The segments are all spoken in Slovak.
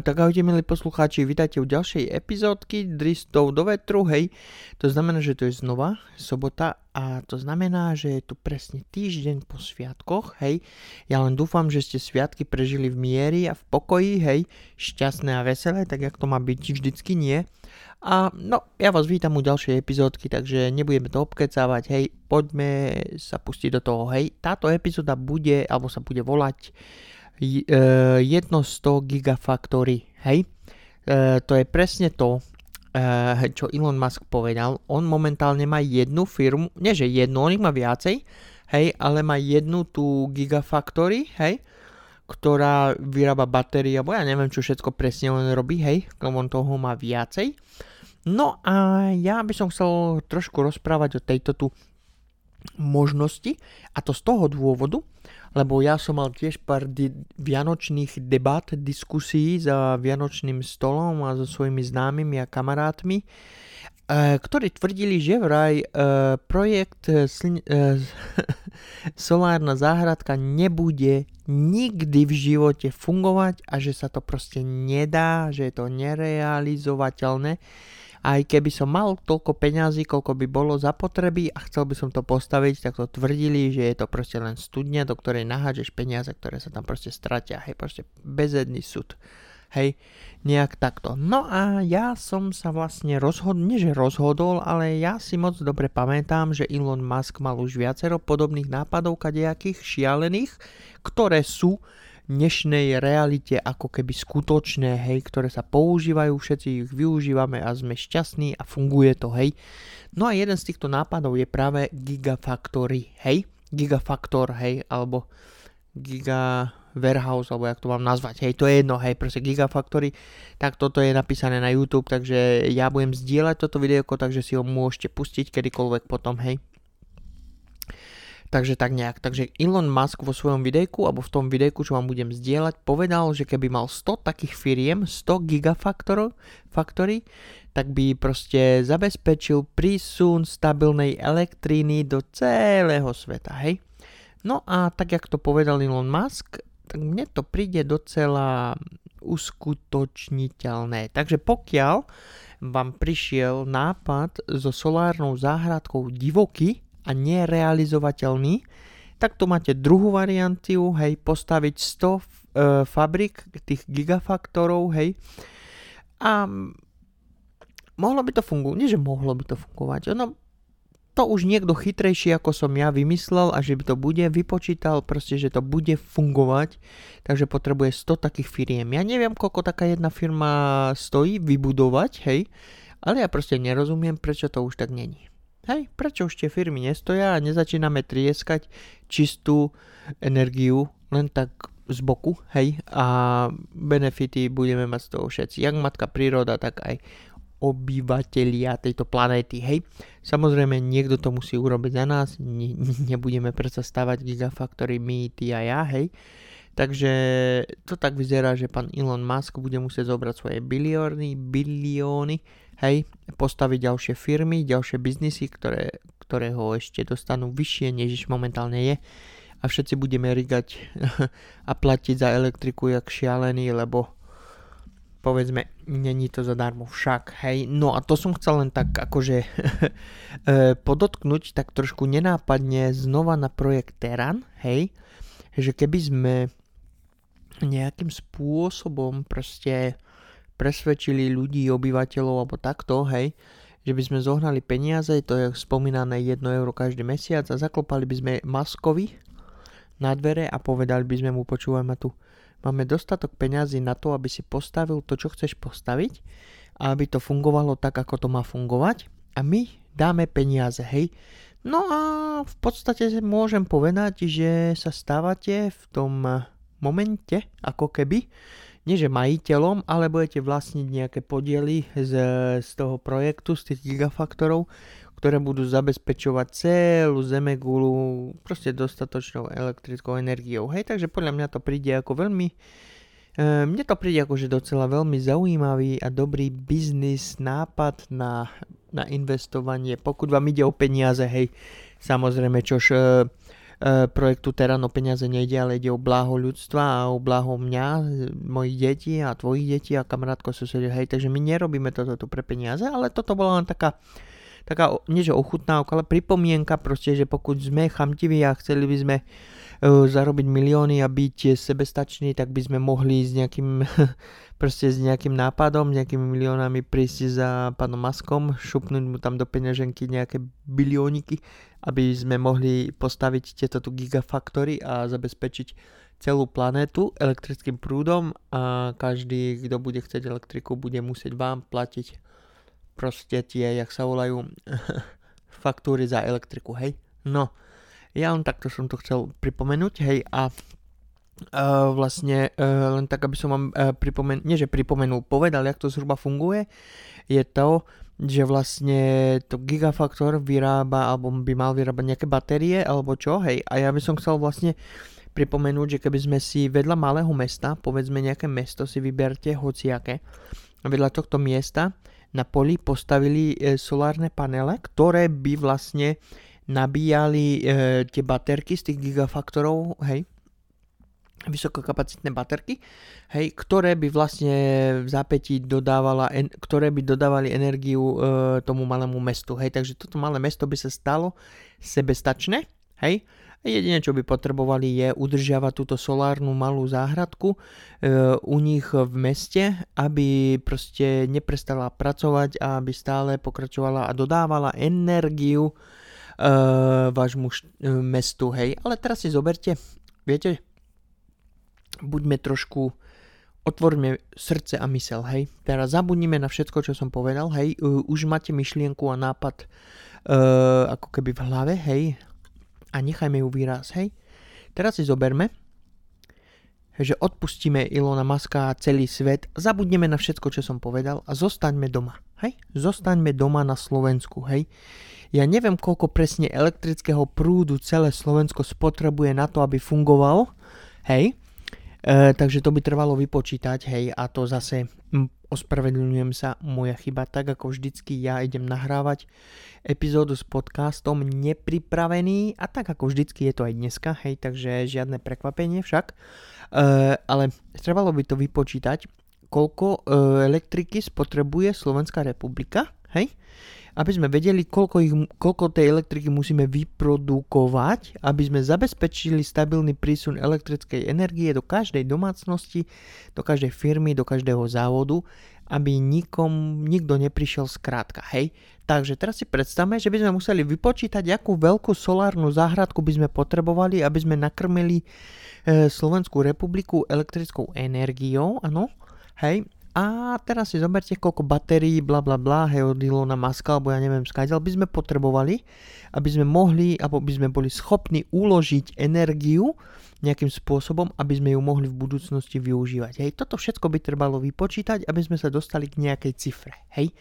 tak ahojte milí poslucháči, vítajte u ďalšej epizódky Dristov do vetru, hej. To znamená, že to je znova sobota a to znamená, že je tu presne týždeň po sviatkoch, hej. Ja len dúfam, že ste sviatky prežili v miery a v pokoji, hej. Šťastné a veselé, tak jak to má byť, vždycky nie. A no, ja vás vítam u ďalšej epizódky, takže nebudeme to obkecávať, hej. Poďme sa pustiť do toho, hej. Táto epizóda bude, alebo sa bude volať jedno 100 gigafactory, hej? E, to je presne to, e, čo Elon Musk povedal. On momentálne má jednu firmu, nie že jednu, on ich má viacej, hej, ale má jednu tú gigafactory, hej, ktorá vyrába batérie, alebo ja neviem, čo všetko presne on robí, hej, on toho má viacej. No a ja by som chcel trošku rozprávať o tejto tu možnosti a to z toho dôvodu, lebo ja som mal tiež pár di- vianočných debat, diskusí za vianočným stolom a so svojimi známymi a kamarátmi, ktorí tvrdili, že vraj e, projekt e, e, solárna záhradka nebude nikdy v živote fungovať a že sa to proste nedá, že je to nerealizovateľné aj keby som mal toľko peňazí, koľko by bolo za potreby a chcel by som to postaviť, tak to tvrdili, že je to proste len studňa, do ktorej nahážeš peniaze, ktoré sa tam proste stratia. Hej, proste bezedný súd. Hej, nejak takto. No a ja som sa vlastne rozhodol, nie že rozhodol, ale ja si moc dobre pamätám, že Elon Musk mal už viacero podobných nápadov kadejakých šialených, ktoré sú dnešnej realite ako keby skutočné, hej, ktoré sa používajú, všetci ich využívame a sme šťastní a funguje to, hej. No a jeden z týchto nápadov je práve Gigafactory, hej, Gigafactor, hej, alebo Giga Warehouse, alebo jak to mám nazvať, hej, to je jedno, hej, proste Gigafactory, tak toto je napísané na YouTube, takže ja budem zdieľať toto videjko, takže si ho môžete pustiť kedykoľvek potom, hej, Takže tak nejak. Takže Elon Musk vo svojom videjku, alebo v tom videjku, čo vám budem zdieľať, povedal, že keby mal 100 takých firiem, 100 gigafaktorov, tak by proste zabezpečil prísun stabilnej elektríny do celého sveta, hej? No a tak, jak to povedal Elon Musk, tak mne to príde docela uskutočniteľné. Takže pokiaľ vám prišiel nápad so solárnou záhradkou divoký, a nerealizovateľný, tak tu máte druhú variantu, hej, postaviť 100 e, fabrik, tých gigafaktorov, hej, a mohlo by to fungovať, nie že mohlo by to fungovať, ono to už niekto chytrejší ako som ja vymyslel a že by to bude, vypočítal proste, že to bude fungovať, takže potrebuje 100 takých firiem. Ja neviem, koľko taká jedna firma stojí vybudovať, hej, ale ja proste nerozumiem, prečo to už tak není. Hej, prečo už tie firmy nestoja a nezačíname trieskať čistú energiu len tak z boku, hej, a benefity budeme mať z toho všetci. Jak matka príroda, tak aj obyvatelia tejto planéty, hej. Samozrejme, niekto to musí urobiť za nás, ne, nebudeme predsa stavať gigafactory my, ty a ja, hej. Takže to tak vyzerá, že pán Elon Musk bude musieť zobrať svoje bilióny, bilióny, hej, postaviť ďalšie firmy, ďalšie biznisy, ktoré, ktoré ho ešte dostanú vyššie, než momentálne je. A všetci budeme rigať a platiť za elektriku jak šialený, lebo povedzme, není to zadarmo však, hej. No a to som chcel len tak akože podotknúť tak trošku nenápadne znova na projekt Teran, hej, že keby sme nejakým spôsobom proste presvedčili ľudí, obyvateľov alebo takto, hej, že by sme zohnali peniaze, to je spomínané 1 euro každý mesiac a zaklopali by sme Maskovi na dvere a povedali by sme mu, počúvajme tu, máme dostatok peňazí na to, aby si postavil to, čo chceš postaviť a aby to fungovalo tak, ako to má fungovať a my dáme peniaze, hej. No a v podstate môžem povedať, že sa stávate v tom momente, ako keby, nie že majiteľom, ale budete vlastniť nejaké podiely z, z toho projektu, z tých gigafaktorov, ktoré budú zabezpečovať celú zemegulu proste dostatočnou elektrickou energiou. Hej, takže podľa mňa to príde ako veľmi e, mne to príde ako, že docela veľmi zaujímavý a dobrý biznis nápad na, na investovanie, pokud vám ide o peniaze, hej, samozrejme, čož e, projektu Terán o peniaze nejde, ale ide o bláho ľudstva a o bláho mňa, mojich detí a tvojich detí a kamarátko susedia, hej, takže my nerobíme toto tu pre peniaze, ale toto bola len taká taká, nie že ochutnávka, ale pripomienka proste, že pokud sme chamtiví a chceli by sme uh, zarobiť milióny a byť sebestační, tak by sme mohli s nejakým proste s nejakým nápadom, nejakými miliónami prísť za pánom Maskom, šupnúť mu tam do peňaženky nejaké bilióniky, aby sme mohli postaviť tieto tu gigafaktory a zabezpečiť celú planétu elektrickým prúdom a každý, kto bude chcieť elektriku, bude musieť vám platiť proste tie, jak sa volajú, faktúry za elektriku, hej. No, ja len takto som to chcel pripomenúť, hej, a uh, vlastne uh, len tak, aby som vám uh, pripomenul, nie že pripomenul, povedal, jak to zhruba funguje, je to, že vlastne to Gigafactor vyrába, alebo by mal vyrábať nejaké batérie, alebo čo, hej, a ja by som chcel vlastne pripomenúť, že keby sme si vedľa malého mesta, povedzme nejaké mesto si vyberte hociaké, vedľa tohto miesta na poli postavili e, solárne panele, ktoré by vlastne nabíjali e, tie baterky z tých gigafaktorov, hej, vysokokapacitné baterky, hej, ktoré by vlastne v zápätí dodávala, en, ktoré by dodávali energiu e, tomu malému mestu, hej, takže toto malé mesto by sa stalo sebestačné, hej, Jedine, čo by potrebovali je udržiavať túto solárnu malú záhradku e, u nich v meste, aby proste neprestala pracovať a aby stále pokračovala a dodávala energiu e, vášmu št- e, mestu, hej. Ale teraz si zoberte, viete, buďme trošku, otvorme srdce a mysel, hej. Teraz zabudnime na všetko, čo som povedal, hej. Uh, už máte myšlienku a nápad uh, ako keby v hlave, hej a nechajme ju výraz, hej. Teraz si zoberme, že odpustíme Ilona Maska a celý svet, zabudneme na všetko, čo som povedal a zostaňme doma, hej. Zostaňme doma na Slovensku, hej. Ja neviem, koľko presne elektrického prúdu celé Slovensko spotrebuje na to, aby fungovalo, hej. E, takže to by trvalo vypočítať, hej, a to zase m, ospravedlňujem sa, moja chyba, tak ako vždycky ja idem nahrávať epizódu s podcastom nepripravený a tak ako vždycky je to aj dneska, hej, takže žiadne prekvapenie však, e, ale trebalo by to vypočítať, koľko e, elektriky spotrebuje Slovenská republika, hej, aby sme vedeli, koľko, ich, koľko tej elektriky musíme vyprodukovať, aby sme zabezpečili stabilný prísun elektrickej energie do každej domácnosti, do každej firmy, do každého závodu, aby nikom, nikto neprišiel skrátka, hej. Takže teraz si predstavme, že by sme museli vypočítať, akú veľkú solárnu záhradku by sme potrebovali, aby sme nakrmili e, Slovenskú republiku elektrickou energiou, áno, hej, a teraz si zoberte, koľko batérií, bla bla bla, hej, od Ilona Maska, alebo ja neviem, skáďal by sme potrebovali, aby sme mohli, alebo by sme boli schopní uložiť energiu nejakým spôsobom, aby sme ju mohli v budúcnosti využívať. Hej, toto všetko by trebalo vypočítať, aby sme sa dostali k nejakej cifre. Hej.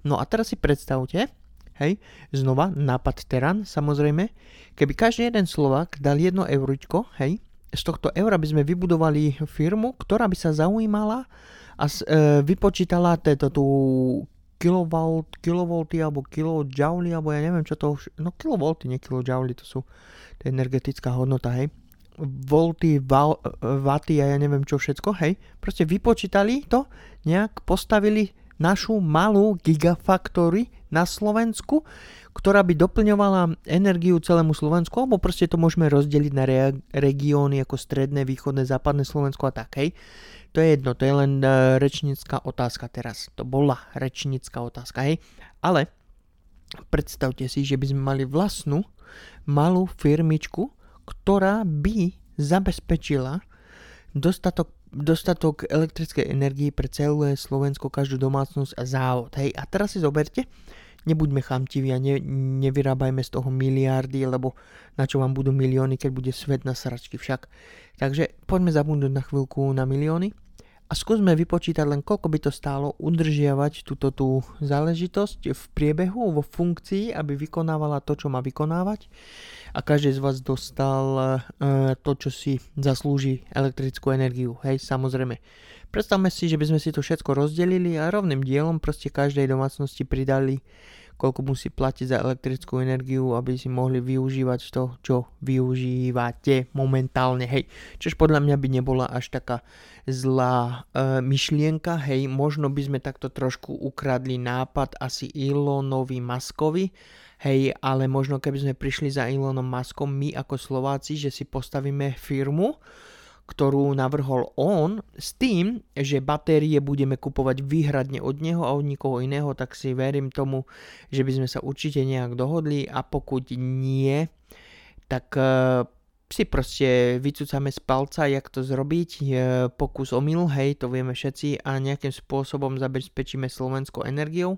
No a teraz si predstavte, hej, znova nápad teran, samozrejme, keby každý jeden Slovak dal jedno euričko, hej, z tohto eura by sme vybudovali firmu, ktorá by sa zaujímala a e, vypočítala tento tu kilovolt, kilovolty alebo kilojouly, alebo ja neviem čo to už, no kilovolty, nie kilojouly, to sú to energetická hodnota, hej. Volty, val, vaty a ja neviem čo všetko, hej. Proste vypočítali to, nejak postavili našu malú gigafactory na Slovensku, ktorá by doplňovala energiu celému Slovensku, alebo proste to môžeme rozdeliť na re- regióny ako stredné, východné, západné Slovensko a tak, hej. To je jedno, to je len uh, rečnická otázka teraz. To bola rečnická otázka, hej. Ale predstavte si, že by sme mali vlastnú malú firmičku, ktorá by zabezpečila dostatok, dostatok elektrickej energii pre celé Slovensko, každú domácnosť a závod. Hej. A teraz si zoberte, nebuďme chamtiví a ne, nevyrábajme z toho miliardy, lebo na čo vám budú milióny, keď bude svet na sračky však. Takže poďme zabudnúť na chvíľku na milióny a skúsme vypočítať len koľko by to stálo udržiavať túto tú záležitosť v priebehu, vo funkcii, aby vykonávala to, čo má vykonávať a každý z vás dostal uh, to, čo si zaslúži elektrickú energiu. Hej, samozrejme. Predstavme si, že by sme si to všetko rozdelili a rovným dielom proste každej domácnosti pridali koľko musí platiť za elektrickú energiu, aby si mohli využívať to, čo využívate momentálne, hej. Čož podľa mňa by nebola až taká zlá e, myšlienka, hej, možno by sme takto trošku ukradli nápad asi Elonovi Maskovi, hej, ale možno keby sme prišli za Elonom Maskom my ako Slováci, že si postavíme firmu, ktorú navrhol on s tým, že batérie budeme kupovať výhradne od neho a od nikoho iného, tak si verím tomu, že by sme sa určite nejak dohodli a pokud nie, tak uh, si proste vycúcame z palca, jak to zrobiť, je pokus omyl, hej, to vieme všetci a nejakým spôsobom zabezpečíme Slovensko energiou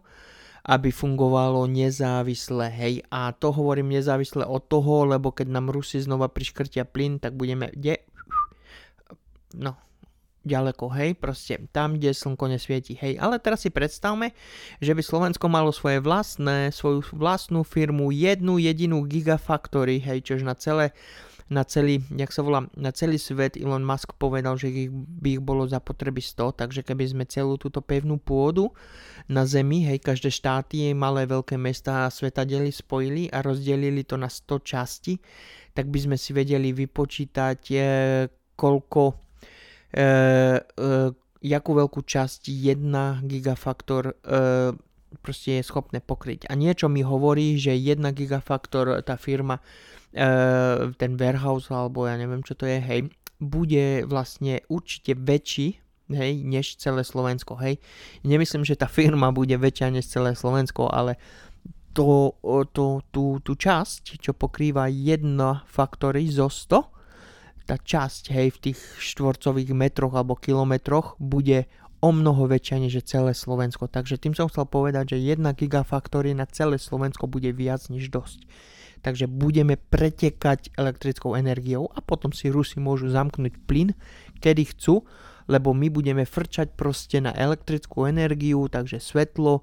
aby fungovalo nezávisle, hej. A to hovorím nezávisle od toho, lebo keď nám Rusi znova priškrtia plyn, tak budeme, kde no, ďaleko, hej, proste tam, kde slnko nesvieti, hej. Ale teraz si predstavme, že by Slovensko malo svoje vlastné, svoju vlastnú firmu, jednu jedinú gigafactory, hej, čož na celé na celý, jak sa volá, na celý svet Elon Musk povedal, že ich, by ich bolo zapotreby 100, takže keby sme celú túto pevnú pôdu na Zemi, hej, každé štáty, malé, veľké mesta a sveta deli spojili a rozdelili to na 100 časti, tak by sme si vedeli vypočítať, e, koľko jakú veľkú časť 1 gigafaktor e, proste je schopné pokryť. A niečo mi hovorí, že 1 gigafaktor tá firma, e, ten warehouse alebo ja neviem čo to je, hej, bude vlastne určite väčší hej, než celé Slovensko, hej. Nemyslím, že tá firma bude väčšia než celé Slovensko, ale to, to, tú, tú časť, čo pokrýva jedna faktory zo 100, tá časť, hej, v tých štvorcových metroch alebo kilometroch bude o mnoho väčšia než celé Slovensko. Takže tým som chcel povedať, že 1 gigafactory na celé Slovensko bude viac než dosť. Takže budeme pretekať elektrickou energiou a potom si Rusi môžu zamknúť plyn, kedy chcú, lebo my budeme frčať proste na elektrickú energiu, takže svetlo,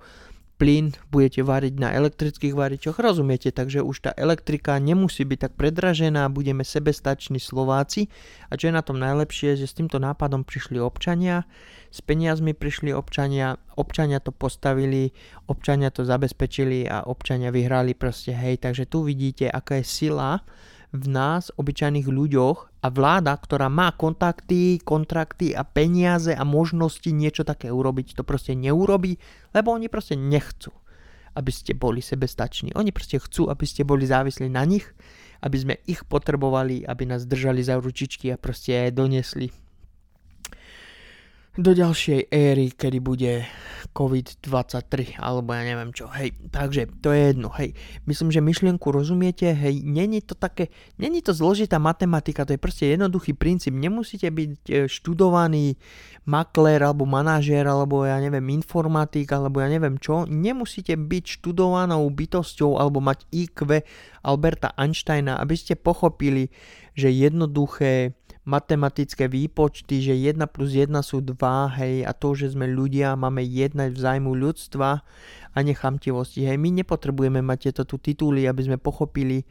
plyn budete variť na elektrických varičoch, rozumiete, takže už tá elektrika nemusí byť tak predražená, budeme sebestační Slováci. A čo je na tom najlepšie, že s týmto nápadom prišli občania, s peniazmi prišli občania, občania to postavili, občania to zabezpečili a občania vyhrali proste, hej, takže tu vidíte, aká je sila v nás, obyčajných ľuďoch a vláda, ktorá má kontakty, kontrakty a peniaze a možnosti niečo také urobiť, to proste neurobí, lebo oni proste nechcú, aby ste boli sebestační. Oni proste chcú, aby ste boli závislí na nich, aby sme ich potrebovali, aby nás držali za ručičky a proste donesli do ďalšej éry, kedy bude COVID-23, alebo ja neviem čo, hej, takže to je jedno, hej, myslím, že myšlienku rozumiete, hej, není to také, není to zložitá matematika, to je proste jednoduchý princíp, nemusíte byť e, študovaný maklér, alebo manažér, alebo ja neviem, informatik, alebo ja neviem čo, nemusíte byť študovanou bytosťou, alebo mať IQ Alberta Einsteina, aby ste pochopili, že jednoduché matematické výpočty, že 1 plus 1 sú 2, hej, a to, že sme ľudia, máme jednať v zájmu ľudstva a nechamtivosti. Hej, my nepotrebujeme mať tieto tu tituly, aby sme pochopili,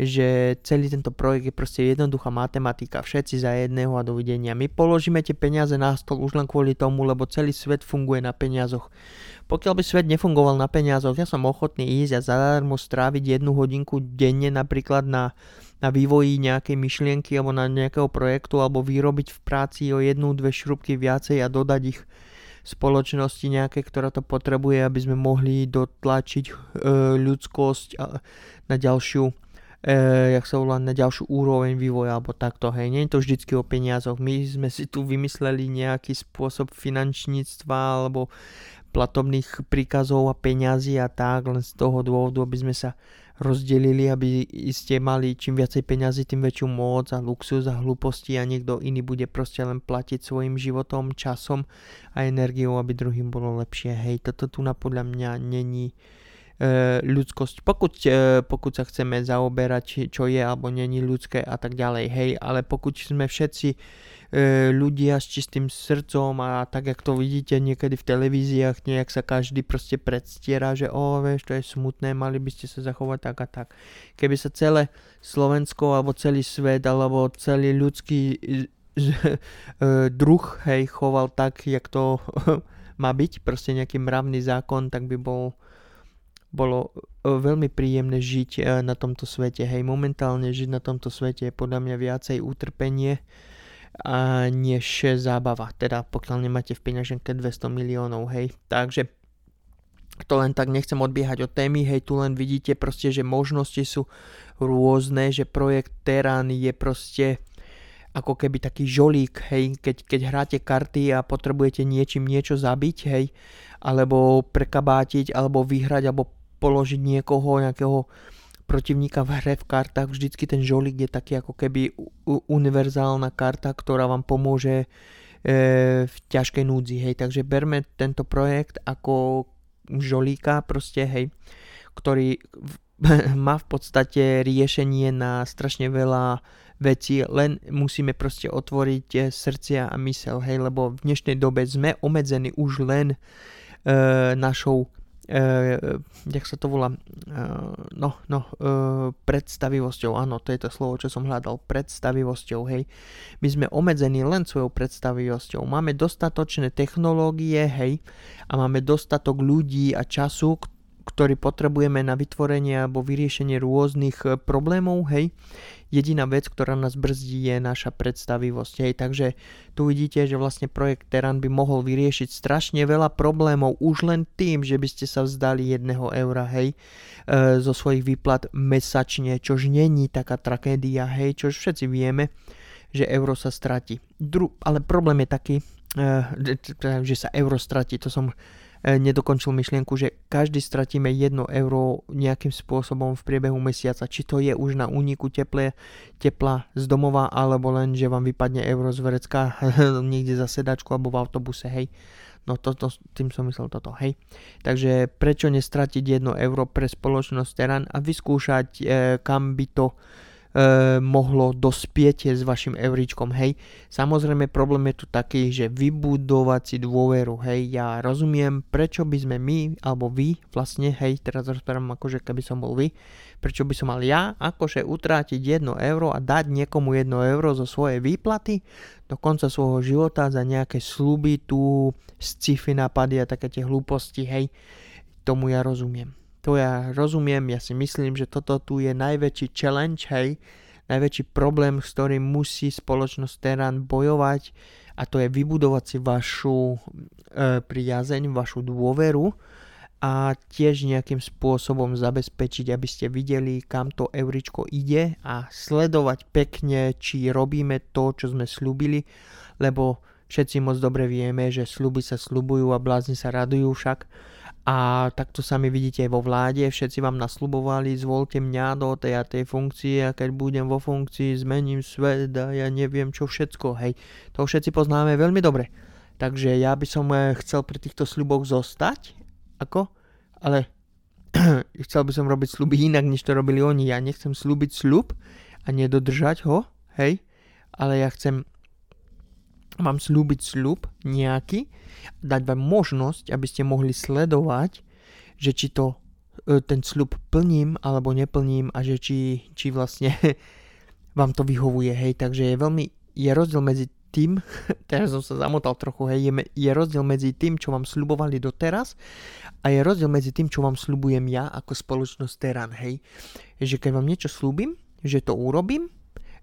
že celý tento projekt je proste jednoduchá matematika, všetci za jedného a dovidenia. My položíme tie peniaze na stôl už len kvôli tomu, lebo celý svet funguje na peniazoch. Pokiaľ by svet nefungoval na peniazoch, ja som ochotný ísť a zadarmo stráviť jednu hodinku denne napríklad na na vývoji nejakej myšlienky alebo na nejakého projektu alebo vyrobiť v práci o jednu, dve šrubky viacej a dodať ich spoločnosti nejaké, ktorá to potrebuje, aby sme mohli dotlačiť e, ľudskosť na ďalšiu e, jak sa volá, na ďalšiu úroveň vývoja alebo takto, hej, nie je to vždycky o peniazoch, my sme si tu vymysleli nejaký spôsob finančníctva alebo platobných príkazov a peňazí a tak, len z toho dôvodu, aby sme sa rozdelili, aby ste mali čím viacej peňazí, tým väčšiu moc a luxus a hlúposti a niekto iný bude proste len platiť svojim životom, časom a energiou, aby druhým bolo lepšie. Hej, toto tu na podľa mňa není ľudskosť. Pokud, e, pokud sa chceme zaoberať, čo je alebo není ľudské a tak ďalej, hej, ale pokud sme všetci e, ľudia s čistým srdcom a tak, jak to vidíte niekedy v televíziách, nejak sa každý proste predstiera, že o, vieš, to je smutné, mali by ste sa zachovať tak a tak. Keby sa celé Slovensko alebo celý svet alebo celý ľudský e, druh, hej, choval tak, jak to má byť, proste nejaký mravný zákon, tak by bol bolo veľmi príjemné žiť na tomto svete. Hej, momentálne žiť na tomto svete je podľa mňa viacej utrpenie a než zábava. Teda pokiaľ nemáte v peňaženke 200 miliónov, hej. Takže to len tak nechcem odbiehať od témy, hej, tu len vidíte proste, že možnosti sú rôzne, že projekt Terán je proste ako keby taký žolík, hej, keď, keď hráte karty a potrebujete niečím niečo zabiť, hej, alebo prekabátiť, alebo vyhrať, alebo položiť niekoho, nejakého protivníka v hre v kartách, vždycky ten žolík je taký ako keby univerzálna karta, ktorá vám pomôže e, v ťažkej núdzi, hej, takže berme tento projekt ako žolíka proste, hej, ktorý v, má v podstate riešenie na strašne veľa vecí, len musíme proste otvoriť eh, srdcia a mysel, hej, lebo v dnešnej dobe sme obmedzení už len e, našou Uh, jak sa to volá, uh, no, no, uh, predstavivosťou, áno, to je to slovo, čo som hľadal, predstavivosťou, hej. My sme obmedzení len svojou predstavivosťou. Máme dostatočné technológie, hej, a máme dostatok ľudí a času, ktorý potrebujeme na vytvorenie alebo vyriešenie rôznych e, problémov, hej. Jediná vec, ktorá nás brzdí, je naša predstavivosť, hej. Takže tu vidíte, že vlastne projekt Teran by mohol vyriešiť strašne veľa problémov už len tým, že by ste sa vzdali jedného eura, hej, e, zo svojich výplat mesačne, čož není taká tragédia, hej, čož všetci vieme, že euro sa stratí. Dru- ale problém je taký, e, že sa euro stratí, to som nedokončil myšlienku, že každý stratíme 1 euro nejakým spôsobom v priebehu mesiaca. Či to je už na úniku teple, tepla z domova, alebo len, že vám vypadne euro z verecka niekde za sedačku alebo v autobuse, hej. No to, to, tým som myslel toto, hej. Takže prečo nestratiť 1 euro pre spoločnosť Teran a vyskúšať, e, kam by to e, mohlo dospieť s vašim euríčkom, hej. Samozrejme problém je tu taký, že vybudovať si dôveru, hej. Ja rozumiem, prečo by sme my, alebo vy, vlastne, hej, teraz rozprávam akože keby som bol vy, prečo by som mal ja akože utrátiť 1 euro a dať niekomu 1 euro zo svojej výplaty do konca svojho života za nejaké sluby tu, sci-fi nápady a také tie hlúposti, hej. Tomu ja rozumiem. To ja rozumiem, ja si myslím, že toto tu je najväčší challenge, hej, najväčší problém, s ktorým musí spoločnosť Terán bojovať a to je vybudovať si vašu e, priazeň, vašu dôveru a tiež nejakým spôsobom zabezpečiť, aby ste videli, kam to euričko ide a sledovať pekne, či robíme to, čo sme slúbili, lebo všetci moc dobre vieme, že sluby sa slubujú a blázni sa radujú však a takto sami vidíte aj vo vláde, všetci vám nasľubovali, zvolte mňa do tej a tej funkcie a keď budem vo funkcii, zmením svet a ja neviem čo všetko, hej. To všetci poznáme veľmi dobre. Takže ja by som eh, chcel pri týchto sľuboch zostať, ako? Ale chcel by som robiť sľuby inak, než to robili oni. Ja nechcem slúbiť sľub a nedodržať ho, hej, ale ja chcem vám slúbiť sľub nejaký, dať vám možnosť, aby ste mohli sledovať, že či to e, ten sľub plním alebo neplním a že či, či vlastne vám to vyhovuje, hej, takže je veľmi, je rozdiel medzi tým, teraz som sa zamotal trochu, hej, je, je rozdiel medzi tým, čo vám sľubovali doteraz a je rozdiel medzi tým, čo vám sľubujem ja ako spoločnosť Teran, hej, že keď vám niečo slúbim, že to urobím,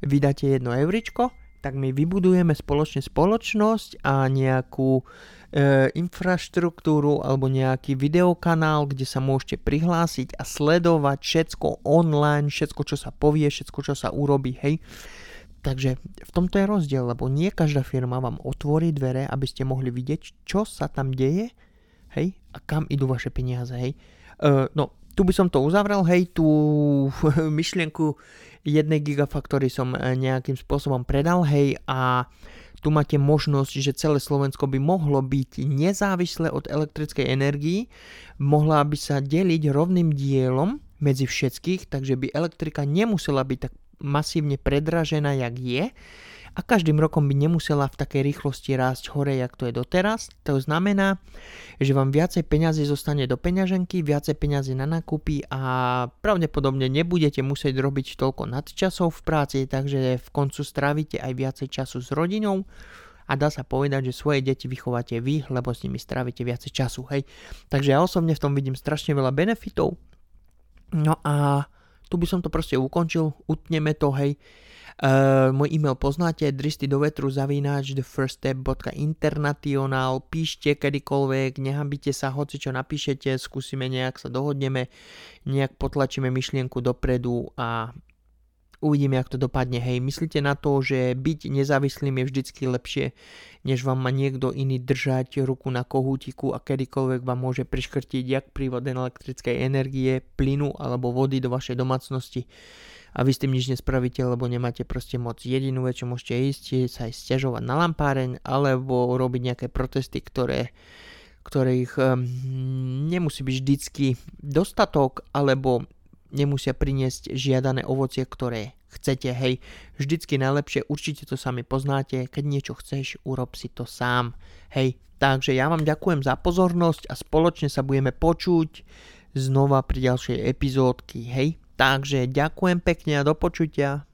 vydáte jedno euričko, tak my vybudujeme spoločne spoločnosť a nejakú e, infraštruktúru alebo nejaký videokanál, kde sa môžete prihlásiť a sledovať všetko online, všetko, čo sa povie, všetko, čo sa urobí, hej. Takže v tomto je rozdiel, lebo nie každá firma vám otvorí dvere, aby ste mohli vidieť, čo sa tam deje, hej, a kam idú vaše peniaze, hej. E, no, tu by som to uzavrel, hej, tú myšlienku jednej gigafaktory som e, nejakým spôsobom predal, hej, a tu máte možnosť, že celé Slovensko by mohlo byť nezávislé od elektrickej energii, mohla by sa deliť rovným dielom medzi všetkých, takže by elektrika nemusela byť tak masívne predražená, jak je, a každým rokom by nemusela v takej rýchlosti rásť hore, jak to je doteraz. To znamená, že vám viacej peňazí zostane do peňaženky, viacej peňazí na nákupy a pravdepodobne nebudete musieť robiť toľko nadčasov v práci, takže v koncu strávite aj viacej času s rodinou a dá sa povedať, že svoje deti vychováte vy, lebo s nimi strávite viacej času, hej. Takže ja osobne v tom vidím strašne veľa benefitov. No a tu by som to proste ukončil, utneme to, hej. Uh, môj e-mail poznáte, dristy do vetru zavínač thefirststep.international, píšte kedykoľvek, nehambite sa, hoci čo napíšete, skúsime nejak sa dohodneme, nejak potlačíme myšlienku dopredu a uvidíme, jak to dopadne. Hej, myslíte na to, že byť nezávislým je vždycky lepšie, než vám má niekto iný držať ruku na kohútiku a kedykoľvek vám môže priškrtiť jak prívod elektrickej energie, plynu alebo vody do vašej domácnosti a vy s tým nič nespravíte, lebo nemáte proste moc. Jedinú vec, čo môžete ísť, je sa aj stiažovať na lampáreň alebo robiť nejaké protesty, ktoré ktorých um, nemusí byť vždycky dostatok, alebo nemusia priniesť žiadané ovocie, ktoré chcete, hej. Vždycky najlepšie, určite to sami poznáte, keď niečo chceš, urob si to sám, hej. Takže ja vám ďakujem za pozornosť a spoločne sa budeme počuť znova pri ďalšej epizódky, hej. Takže ďakujem pekne a do počutia.